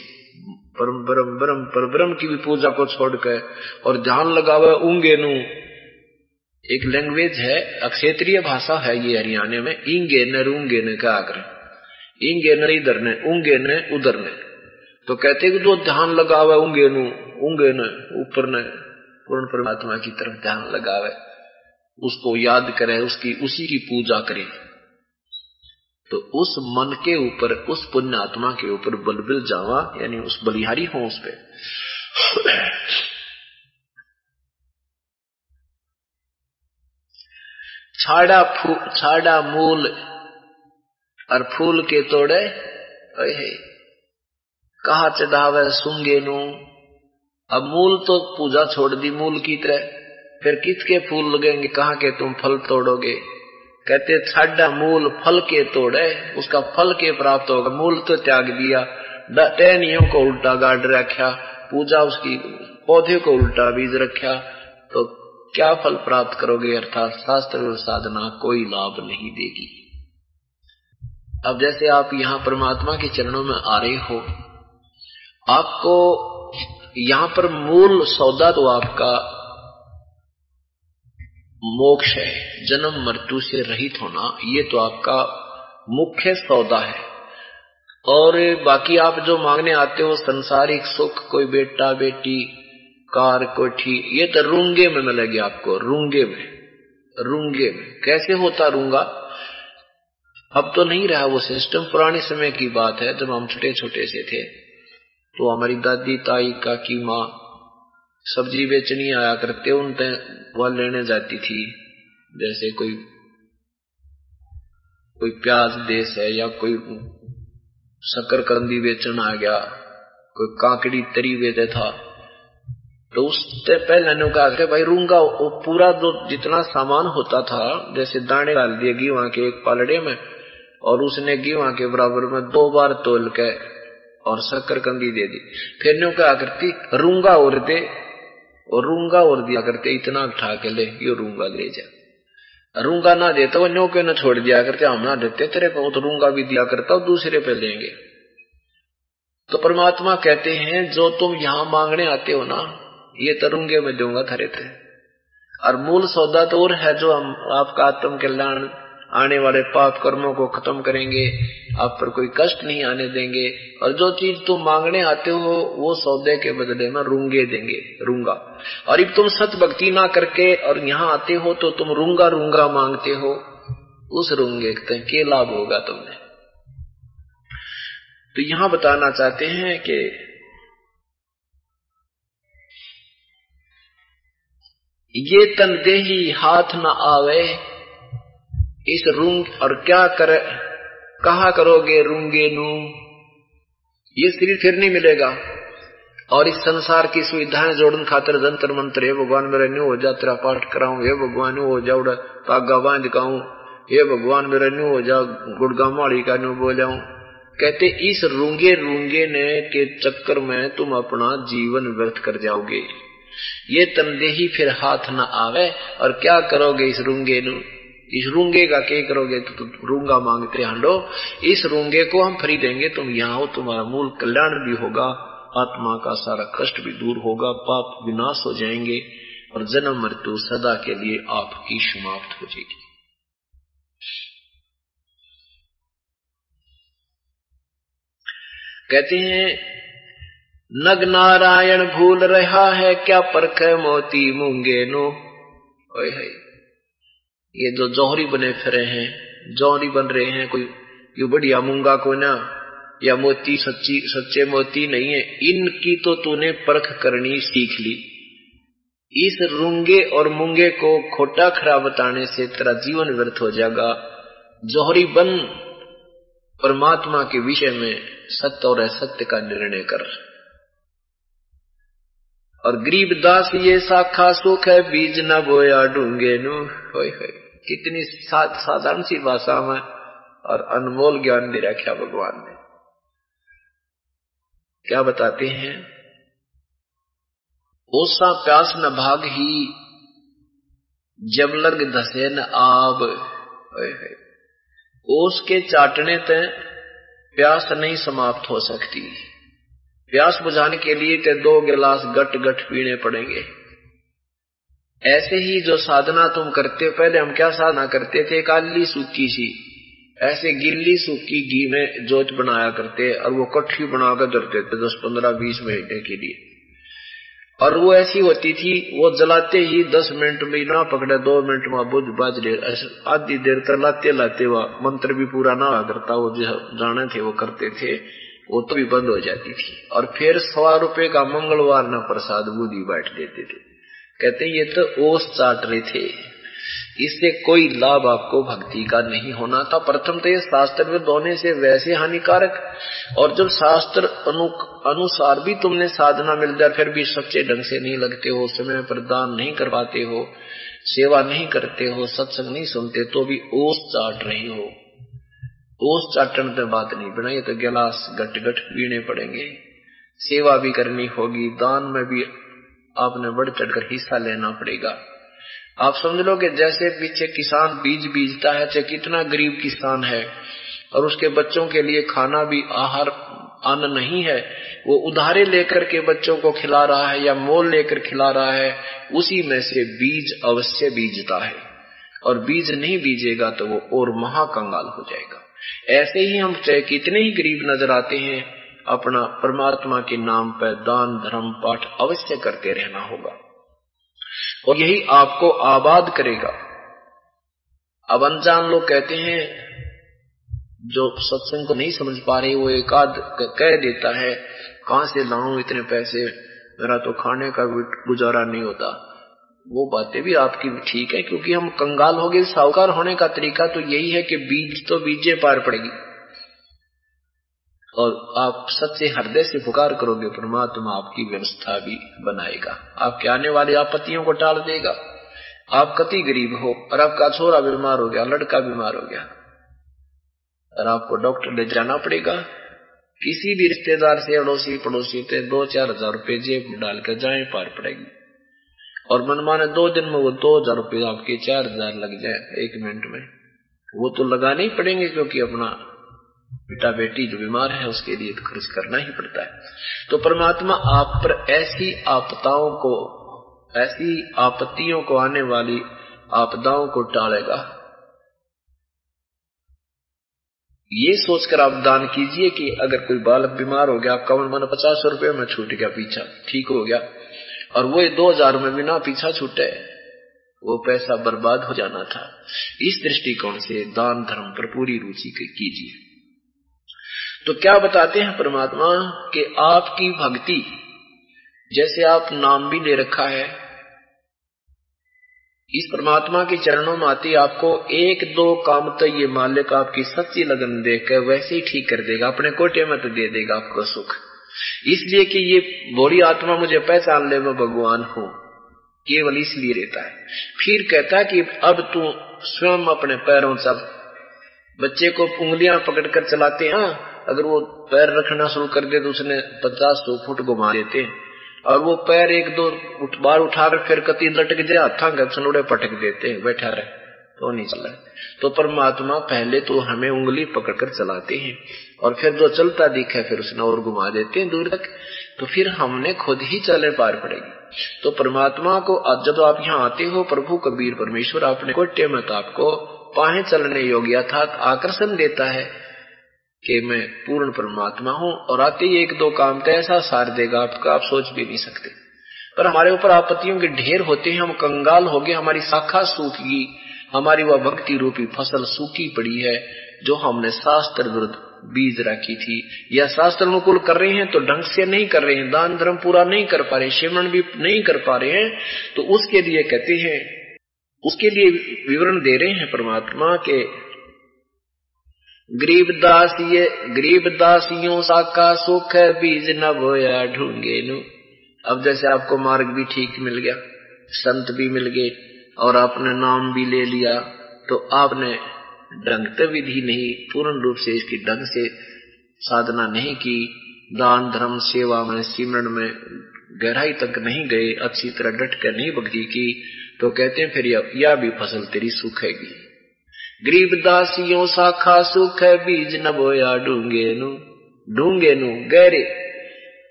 परम ब्रह्म ब्रह्म पर ब्रह्म की भी पूजा को छोड़ के और ध्यान लगावे ऊँगे नु एक लैंग्वेज है क्षेत्रीय भाषा है ये हरियाणा में इंगे न रूँगे न क्या कर इंगे न इधर ने ऊँगे न उधर ने। तो कहते कि जो ध्यान लगावे ऊँगे नु ऊँगे न, ऊपर ने, पूर्ण परमात्मा की तरफ़ ध्यान लगावे, उसको याद करे, उसकी, उसी की पूजा करे। तो उस मन के ऊपर, उस पुण्य आत्मा के ऊपर बलबिल जावा, यानी उस बलिहारी हो उस पे। छाड़ा छाड़ा मूल और फूल के तोड़े कहा चढ़ावे सुंगे नू। अब मूल तो पूजा छोड़ दी मूल की तरह। फिर किसके फूल लगेंगे, कहा के तुम फल तोड़ोगे? कहते छाडा मूल फल के तोड़े, उसका फल के प्राप्त होगा। मूल तो त्याग दिया टहनियों को उल्टा गाड़ रखा, पूजा उसकी पौधे को उल्टा बीज रखा। तो क्या फल प्राप्त करोगे? अर्थात शास्त्र साधना कोई लाभ नहीं देगी। अब जैसे आप यहाँ परमात्मा के चरणों में आ रहे हो आपको यहाँ पर मूल सौदा तो आपका मोक्ष है, जन्म मृत्यु से रहित होना, ये तो आपका मुख्य सौदा है। और बाकी आप जो मांगने आते हो, संसारिक सुख, कोई बेटा, बेटी, कार कोठी ये तो रूँगे में मिलेगी आपको, रूँगे में रूँगे में। कैसे होता रूँगा? अब तो नहीं रहा वो सिस्टम पुराने समय की बात है, जब हम छोटे छोटे से थे। तो हमारी दादी ताई काकी माँ सब्ज़ी बेचनी आया करते उन वह लेने जाती थी। जैसे कोई कोई प्याज देश है या कोई शकरकंदी बेचन आ गया, कोई काकड़ी तरी बेचे था तो उससे पहले ने कहा कि भाई रूँगा, वो पूरा जो जितना सामान होता था, जैसे दाने डाल दिए गी वहाँ के एक पालड़े में, और उसने गी वहाँ के बराबर में दो बार तोल के और शक्कर कंदी दे दी। फिर न्यू क्या करती रूँगा और दे, और रूँगा और दिया करते इतना उठा के ले, यो रूँगा ले जा। रूँगा ना देता वो न्यो के न छोड़ दिया? करते हम ना देते, तेरे को तो रूँगा भी दिया करता दूसरे पे लेंगे। तो परमात्मा कहते हैं, जो तुम यहाँ मांगने आते हो ना, ये तरुंगे में दूँगा थरे थे। और मूल सौदा तो और है जो हम, आपका आत्म कल्याण आने वाले पाप कर्मों को खत्म करेंगे, आप पर कोई कष्ट नहीं आने देंगे, और जो चीज़ तुम मांगने आते हो, वो सौदे के बदले में रूँगे देंगे, रूँगा। और अब तुम सत भक्ति ना करके और यहाँ आते हो तो तुम रूँगा रूँगा मांगते हो, उस रूँगे के लाभ होगा तुमने। तो यहाँ बताना चाहते हैं कि ये तन देही हाथ न आवे इस रूंग और क्या कर, कहा करोगे रूँगे नू ये शरीर फिर नहीं मिलेगा। और इस संसार की सुविधाएँ जोड़न खातर जंतर मंत्र, हे भगवान मेरा न्यू हो जा, तेरा पाठ कराऊं, हे भगवान हो जाऊड़ तागा बाँध काऊ हे भगवान मेरा न्यू हो जा, गुड़गा माड़ी का न्यू बोलाऊं। कहते, इस रूँगे रूँगे ने के चक्कर में तुम अपना जीवन व्यर्थ कर जाओगे। ये तमदेही फिर हाथ न आवे, और क्या करोगे इस रूँगे नु इस रूँगे का क्या करोगे तो तुम रूँगा मांगते हंडो। इस रूँगे को हम फ्री देंगे तुम यहाँ हो, तुम्हारा मूल कल्याण भी होगा, आत्मा का सारा कष्ट भी दूर होगा, पाप विनाश हो जाएँगे और जन्म मृत्यु सदा के लिए आपकी समाप्त हो जाएगी। कहते हैं, नग नारायण भूल रहा है, क्या परख मोती मूँगे नो? ओए है ये जो जौहरी बने फिरे हैं, जौहरी बन रहे हैं, कोई यू बढ़िया मूँगा को ना, या मोती सच्ची, सच्चे मोती नहीं है, इनकी तो तूने परख करनी सीख ली। इस रूँगे और मूँगे को खोटा खरा बताने से तेरा जीवन व्यर्थ हो जाएगा। जौहरी बन परमात्मा के विषय में सत्य और असत्य का निर्णय कर। और गरीब दास ये साखा सुख है, बीज न बोया डूँगे नु होय होय। कितनी साधारण सी भाषा में और अनमोल ज्ञान दे रखा भगवान ने। क्या बताते हैं? ओसा प्यास न भाग ही, जब लग धसे न आब। ओस के चाटने तय प्यास नहीं समाप्त हो सकती। प्यास बुझाने के लिए ते दो गिलास गट गट पीने पड़ेंगे। ऐसे ही जो साधना तुम करते हो, पहले हम क्या साधना करते थे? काली सूखी सी। ऐसे गिल्ली सूखी घी में जोत बनाया करते और वो कट्ठी बनाकर धरते थे दस पंद्रह बीस महीने के लिए। और वो ऐसी होती थी, वो जलाते ही दस मिनट में ना पकड़े, दो मिनट में बुझ बाज आधी देर तक लाते लाते वह मंत्र भी पूरा ना करता, वो जो जाने थे, वो करते थे, वो तो भी बंद हो जाती थी। और फिर सवा रुपए का मंगलवार ना प्रसाद बूदी बैठ देते थे। कहते ये तो ओस चाट रहे थे। इससे कोई लाभ आपको भक्ति का नहीं होना था। प्रथम तो ये शास्त्र में होने से वैसे हानिकारक और जब शास्त्र अनु, अनुसार भी तुमने साधना मिल जाए फिर भी सच्चे ढंग से नहीं लगते हो समय पर दान नहीं कर पाते हो सेवा नहीं करते हो सत्संग नहीं सुनते तो भी ओस चाट रही हो। ओस चाटन पे बात नहीं बनाई तो गिलास गट गट पीने पड़ेंगे। सेवा भी करनी होगी दान में भी आपने बढ़ चढ़कर हिस्सा लेना पड़ेगा। आप समझ लो कि जैसे पीछे किसान बीज बीजता है, चाहे कितना गरीब किसान है, और उसके बच्चों के लिए खाना भी आहार अन्न नहीं है, वो उधारे लेकर के बच्चों को खिला रहा है या मोल लेकर खिला रहा है, उसी में से बीज अवश्य बीजता है। और बीज नहीं बीजेगा तो वो और महाकंगाल हो जाएगा। ऐसे ही हम चाहे कितने ही गरीब नज़र आते हैं अपना परमात्मा के नाम पर दान, धर्म, पाठ अवश्य करते रहना होगा। और यही आपको आबाद करेगा। अब अनजान लोग कहते हैं, जो सत्संग को नहीं समझ पा रहे, वो एक आध कह देता है, कहाँ से लाऊं इतने पैसे? मेरा तो खाने का गुजारा नहीं होता। वो बातें भी आपकी ठीक है, क्योंकि हम कंगाल हो गए, साहूकार होने का तरीका तो यही है कि बीज तो बीजे पार पड़ेगी। और आप सच्चे हृदय से पुकार करोगे, परमात्मा आपकी व्यवस्था भी बनाएगा। आपके आने वाली आपत्तियों को टाल देगा। आप कति गरीब हो और आपका छोरा बीमार हो गया, लड़का बीमार हो गया। और आपको डॉक्टर ले जाना पड़ेगा। किसी भी रिश्तेदार से, अड़ोसी पड़ोसी से दो चार हज़ार रुपये जेब में डालकर जाए, पार पड़ेगी। और मन माने दो दिन में वो दो हज़ार रुपये आपके चार हज़ार लग जाए एक मिनट में। वो तो लगाने ही पड़ेंगे क्योंकि अपना बेटा बेटी जो बीमार है, उसके लिए तो खर्च करना ही पड़ता है। तो परमात्मा आप पर ऐसी आपदाओं को, ऐसी आपत्तियों को आने वाली आपदाओं को टालेगा। ये सोचकर आप दान कीजिए कि अगर कोई बालक बीमार हो गया, आपका मन पचास रुपए में छूट गया पीछा, ठीक हो गया। और वो दो हज़ार में बिना पीछा छूटे, वो पैसा बर्बाद हो जाना था। इस दृष्टिकोण से दान धर्म पर पूरी रुचि कीजिए। तो क्या बताते हैं परमात्मा कि आपकी भक्ति जैसे आप नाम भी ले रखा है, इस परमात्मा के चरणों में आती आपको एक दो काम तो ये मालिक आपकी सच्ची लगन देकर वैसे ही ठीक कर देगा, अपने कोटे में तो दे देगा आपको सुख। इसलिए कि ये बोली आत्मा मुझे पहचान ले, मैं भगवान हूँ, केवल इसलिए रहता है। फिर कहता है कि अब तू स्वयं अपने पैरों सब बच्चे को उंगलियाँ पकड़कर चलाते हैं अगर वो पैर रखना शुरू कर दे तो उसने पचास सौ फुट घुमा देते और वो पैर एक दो उठ, बार उठाकर फिर कति लटक जाए हाथा गचनोड़े पटक देते हैं बैठा रहे तो नहीं चला। तो परमात्मा पहले तो हमें उंगली पकड़कर चलाते हैं और फिर जो चलता दिखे फिर उसने और घुमा देते हैं दूर तक। तो फिर हमने खुद ही चले पार पड़ेगी। तो परमात्मा को जब आप यहाँ आते हो प्रभु कबीर परमेश्वर आपने कोट्य मत आपको पाहे चलने योग्य था आकर्षण देता है। कि मैं पूर्ण परमात्मा हूँ और आते ही एक दो काम तो ऐसा सार देगा, आपका आप सोच भी नहीं सकते। पर हमारे ऊपर आपत्तियों के ढेर होते हैं, हम कंगाल हो गए, हमारी शाखा सूख हमारी वह भक्ति रूपी फ़सल सूखी पड़ी है, जो हमने शास्त्र विरुद्ध बीज रखी थी। या शास्त्र अनुकूल कर रहे हैं तो ढंग से नहीं कर रहे हैं, दान धर्म पूरा नहीं कर पा रहे शिवरण भी नहीं कर पा रहे हैं तो उसके लिए कहते हैं, उसके लिए विवरण दे रहे हैं परमात्मा के गरीबदास ये गरीबदासियों साका सुख है, बीज न बोया ढूँगे नु। अब जैसे आपको मार्ग भी ठीक मिल गया, संत भी मिल गए, और आपने नाम भी ले लिया तो आपने ढंग विधि नहीं, पूर्ण रूप से इसकी ढंग से साधना नहीं की। दान, धर्म, सेवा में सिमरण में गहराई तक नहीं गए, अच्छी तरह डट कर नहीं भक्ति की। तो कहते हैं फिर यह भी फ़सल तेरी सुखेगी गरीब दासियों साखा सुख है बीज न बोया डूँगे नु डूँगे नु गहरे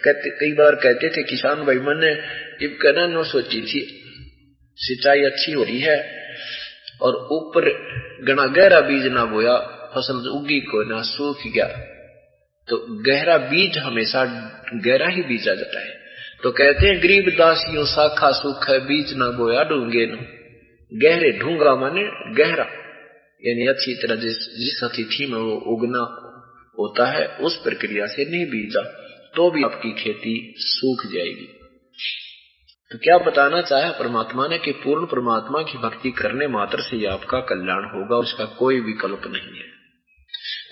कहते कई बार कहते थे किसान भाई मैंने जब कहना नो सोची थी सिंचाई अच्छी हो रही है और ऊपर गना गहरा बीज ना बोया फ़सल उगी को ना सूख गया तो गहरा बीज हमेशा गहरा ही बीजा जाता है तो कहते हैं गरीब दासियों साखा सुख है बीज ना बोया डूँगे नु गहरे ढूँगा माने गहरा यानी अच्छी तरह जिस जिस अतिथि में वो उगना होता है, उस प्रक्रिया से नहीं बीजा तो भी आपकी खेती सूख जाएगी। तो क्या बताना चाहे परमात्मा ने कि पूर्ण परमात्मा की भक्ति करने मात्र से ही आपका कल्याण होगा उसका कोई विकल्प नहीं है,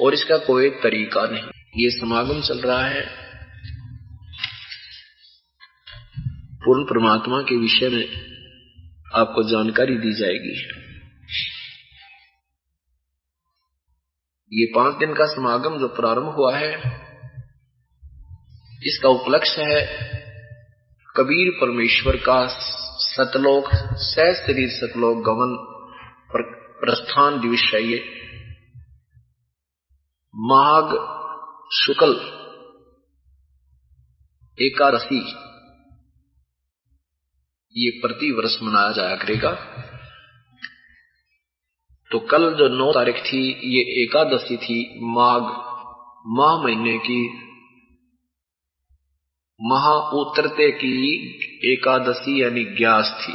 और इसका कोई तरीका नहीं। ये समागम चल रहा है। पूर्ण परमात्मा के विषय में आपको जानकारी दी जाएगी। ये पाँच दिन का समागम जो प्रारंभ हुआ है, इसका उपलक्ष्य है कबीर परमेश्वर का सतलोक सहस्त्री सतलोक गमन प्रस्थान दिवस ये। माघ शुक्ल एकादशी, ये प्रति वर्ष मनाया जाया करेगा। तो कल जो नौ तारीख थी, ये एकादशी थी, माघ, माह महीने की। महा उतरते की एकादशी यानी ग्यास थी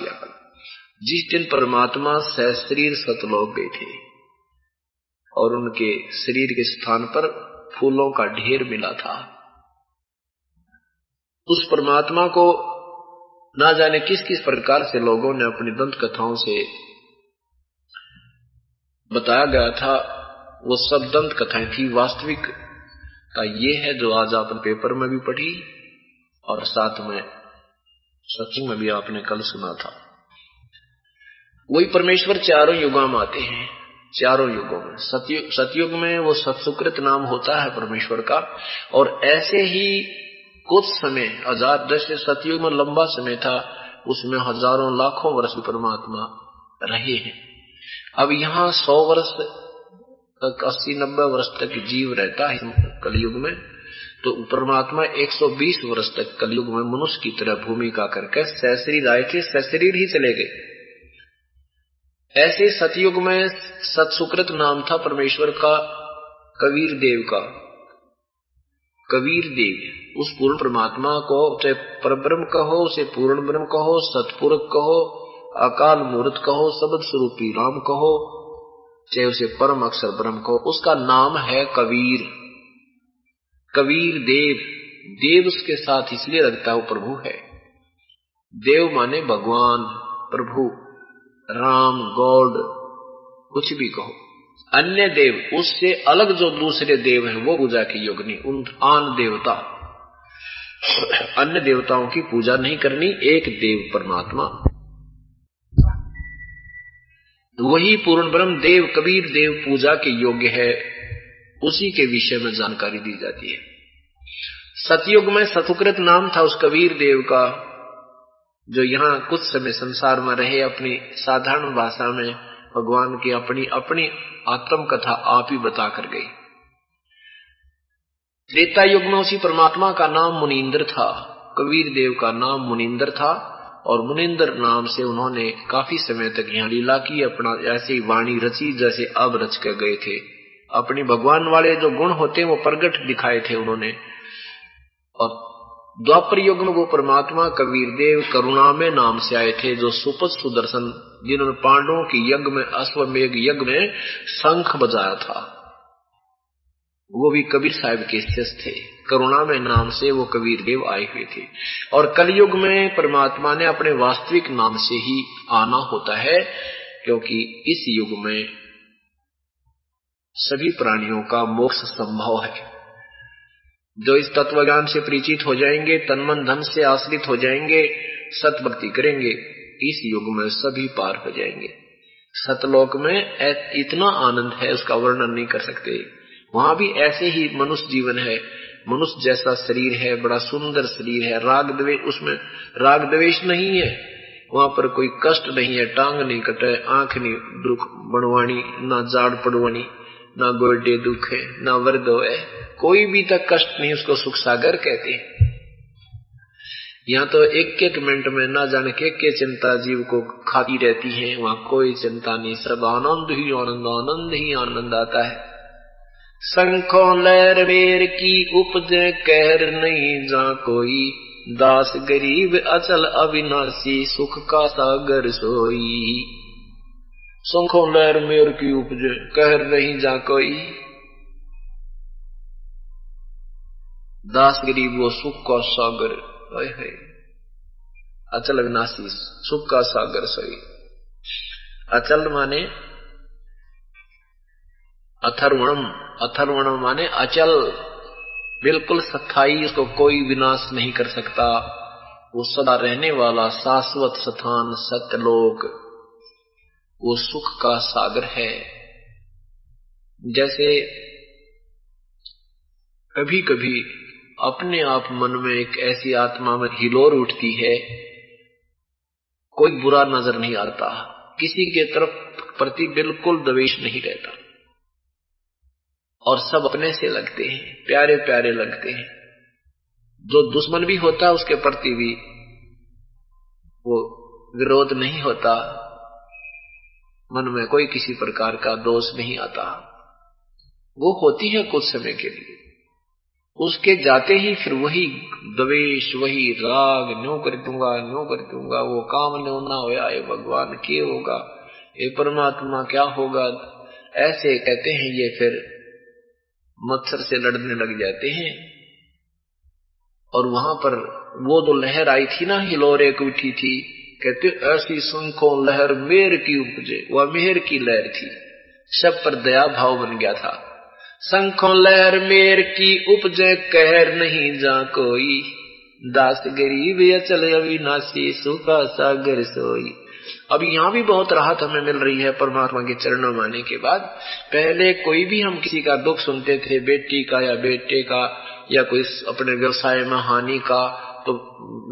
जिस दिन परमात्मा सहशरीर सतलोक गए थे और उनके शरीर के स्थान पर फूलों का ढेर मिला था, उस परमात्मा को ना जाने किस किस प्रकार से लोगों ने अपनी दंत कथाओं से बताया गया था, वो सब दंत कथाएँ थी। वास्तविक का ये है, जो आज आपने पेपर में भी पढ़ी और साथ में सत्संग में भी आपने कल सुना था। वही परमेश्वर चारों युगों में आते हैं, चारों युगों में। सतयुग सतयुग में वो सत्सुकृत नाम होता है परमेश्वर का, और ऐसे ही कुछ समय, हज़ार जैसे सतयुग में लंबा समय था, उसमें हज़ारों लाखों वर्ष परमात्मा रहे हैं। अब यहाँ सौ वर्ष तक, अस्सी, नब्बे वर्ष तक जीव रहता है कलयुग में तो परमात्मा 120 वर्ष तक कलयुग में मनुष्य की तरह भूमिका करके सशरीर आए थे सशरीर ही चले गए। ऐसे सतयुग में सतसुकृत नाम था परमेश्वर का कबीर देव का। कबीर देव उस पूर्ण परमात्मा को चाहे परब्रह्म कहो, उसे पूर्ण ब्रह्म कहो, सतपुरुष कहो अकाल मूर्त कहो, शब्द स्वरूपी राम कहो, चाहे उसे परम अक्षर ब्रह्म कहो, उसका नाम है कबीर। कबीर देव देव उसके साथ इसलिए रखता है प्रभु है। देव माने भगवान, प्रभु, राम, गॉड, कुछ भी कहो। अन्य देव, उससे अलग जो दूसरे देव हैं, वो पूजा की योगनी उन आन देवता। अन्य देवताओं की पूजा नहीं करनी, एक देव परमात्मा। वही पूर्ण ब्रह्म देव, कबीर देव पूजा के योग्य है। उसी के विषय में जानकारी दी जाती है। सतयुग में सतुकृत नाम था उस कबीर देव का, जो यहाँ कुछ समय संसार में रहे, अपनी साधारण भाषा में भगवान की अपनी अपनी आत्म कथा आप ही बता कर गई। त्रेता युग में उसी परमात्मा का नाम मुनिंदर था, कबीर देव का नाम मुनिंदर था और मुनिंदर नाम से उन्होंने काफ़ी समय तक यहाँ लीला की, अपना ऐसे वाणी रची जैसे अब रच कर गए थे। अपने भगवान वाले जो गुण होते वो प्रगट दिखाए थे उन्होंने। और द्वापर युग में वो परमात्मा कबीर देव करुणा में नाम से आए थे, जो सुपत सुदर्शन, जिन्होंने पांडवों के यज्ञ में, अश्वमेघ यज्ञ में शंख बजाया था। वो भी कबीर साहब के शिष्य थे। करुणा में नाम से वो कबीर देव आए हुए थे। और कलयुग में परमात्मा ने अपने वास्तविक नाम से ही आना होता है, क्योंकि इस युग में सभी प्राणियों का मोक्ष संभव है। जो इस तत्व ज्ञान से परिचित हो जाएँगे, तनमन धन से आश्रित हो जाएँगे सत भक्ति करेंगे, इस युग में सभी पार हो जाएँगे। सतलोक में इतना आनंद है, उसका वर्णन नहीं कर सकते। वहाँ भी ऐसे ही मनुष्य जीवन है मनुष्य जैसा शरीर है, बड़ा सुंदर शरीर है, राग द्वेष उसमें राग द्वेष नहीं है। वहाँ पर कोई कष्ट नहीं है, टांग नहीं कटे, आँख नहीं दुख बनवाणी ना जाड़ पड़वानी ना गोडे दुख है, ना वर्दो है। कोई भी तक कष्ट नहीं, उसको सुख सागर कहते हैं। यहाँ तो एक एक मिनट में ना जाने के के चिंता जीव को खाती रहती है, वहाँ कोई चिंता नहीं, सब आनंद ही आनंद आनंद ही आनंद आता है। संखो लहर बेर की उपज कहर नहीं जा कोई। दास गरीब अचल अविनाशी, सुख का सागर सोई। संखो लहर मेर की उपज कहर नहीं जा कोई। दास गरीब वो सुख का सागर है अचल अविनाशी, सुख का सागर सोई। अचल माने अथर्वणम। अथर्वणम माने अचल। बिल्कुल स्थायी उसको कोई विनाश नहीं कर सकता। वो सदा रहने वाला शाश्वत स्थान, सत्यलोक। वो सुख का सागर है। जैसे कभी कभी अपने आप मन में एक ऐसी आत्मा में हिलोर उठती है, कोई बुरा नज़र नहीं आता। किसी के तरफ़ प्रति बिल्कुल दवेश नहीं रहता। और सब अपने से लगते हैं, प्यारे प्यारे लगते हैं। जो दुश्मन भी होता है, उसके प्रति भी वो विरोध नहीं होता। मन में कोई किसी प्रकार का दोष नहीं आता। वो होती है कुछ समय के लिए। उसके जाते ही फिर वही द्वेष, वही राग, न्यो कर दूँगा, न्यो कर दूँगा, वो काम न्यो ना होया ये भगवान के होगा, ये परमात्मा क्या होगा? ऐसे कहते हैं ये फिर मच्छर से लड़ने लग जाते हैं। और वहाँ पर वो तो लहर आई थी ना, हिलोर एक उठी थी। कहते, ऐसी संखों लहर मेर की उपजे, वह मेहर की लहर थी। सब पर दया भाव बन गया था। संखों लहर मेर की उपजे, कहर नहीं जा कोई। दास गरीब या अचल अविनाशी, सुखा सागर सोई। अब यहाँ भी बहुत राहत हमें मिल रही है परमात्मा के चरणों में आने के बाद। पहले कोई भी हम किसी का दुख सुनते थे, बेटी का या बेटे का, या कोई अपने व्यवसाय में हानि का तो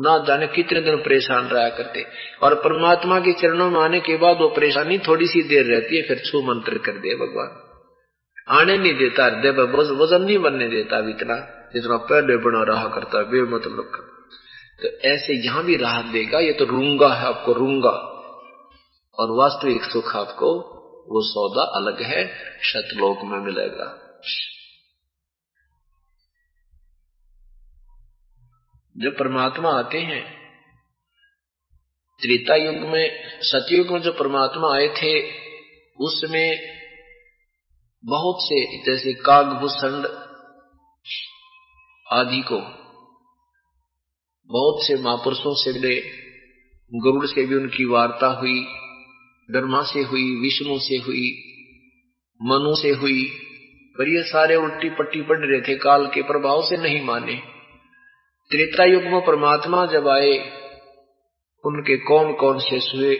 ना जाने कितने दिन परेशान रहा करते। और परमात्मा के चरणों में आने के बाद वो परेशानी थोड़ी सी देर रहती है, फिर छू मंत्र कर दे भगवान। आने नहीं देता हृदय वज़न नहीं बनने देता इतना, जितना पहले बना रहा करता है बेमतलब का तो ऐसे यहाँ भी राहत देगा, ये तो रूँगा है आपको, रूँगा। और वास्तविक सुख आपको वो सौदा अलग है, शतलोक में मिलेगा। जब परमात्मा आते हैं त्रेता युग में, सतयुग में जो परमात्मा आए थे, उसमें बहुत से जैसे कागभूषण आदि को, बहुत से महापुरुषों से मिले गरुड़ से भी उनकी वार्ता हुई ब्रह्मा से हुई, विष्णु से हुई, मनु से हुई, पर ये सारे उल्टी पट्टी पड़ रहे थे, काल के प्रभाव से नहीं माने। त्रेता युग में परमात्मा जब आए, उनके कौन कौन से सुए?